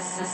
せ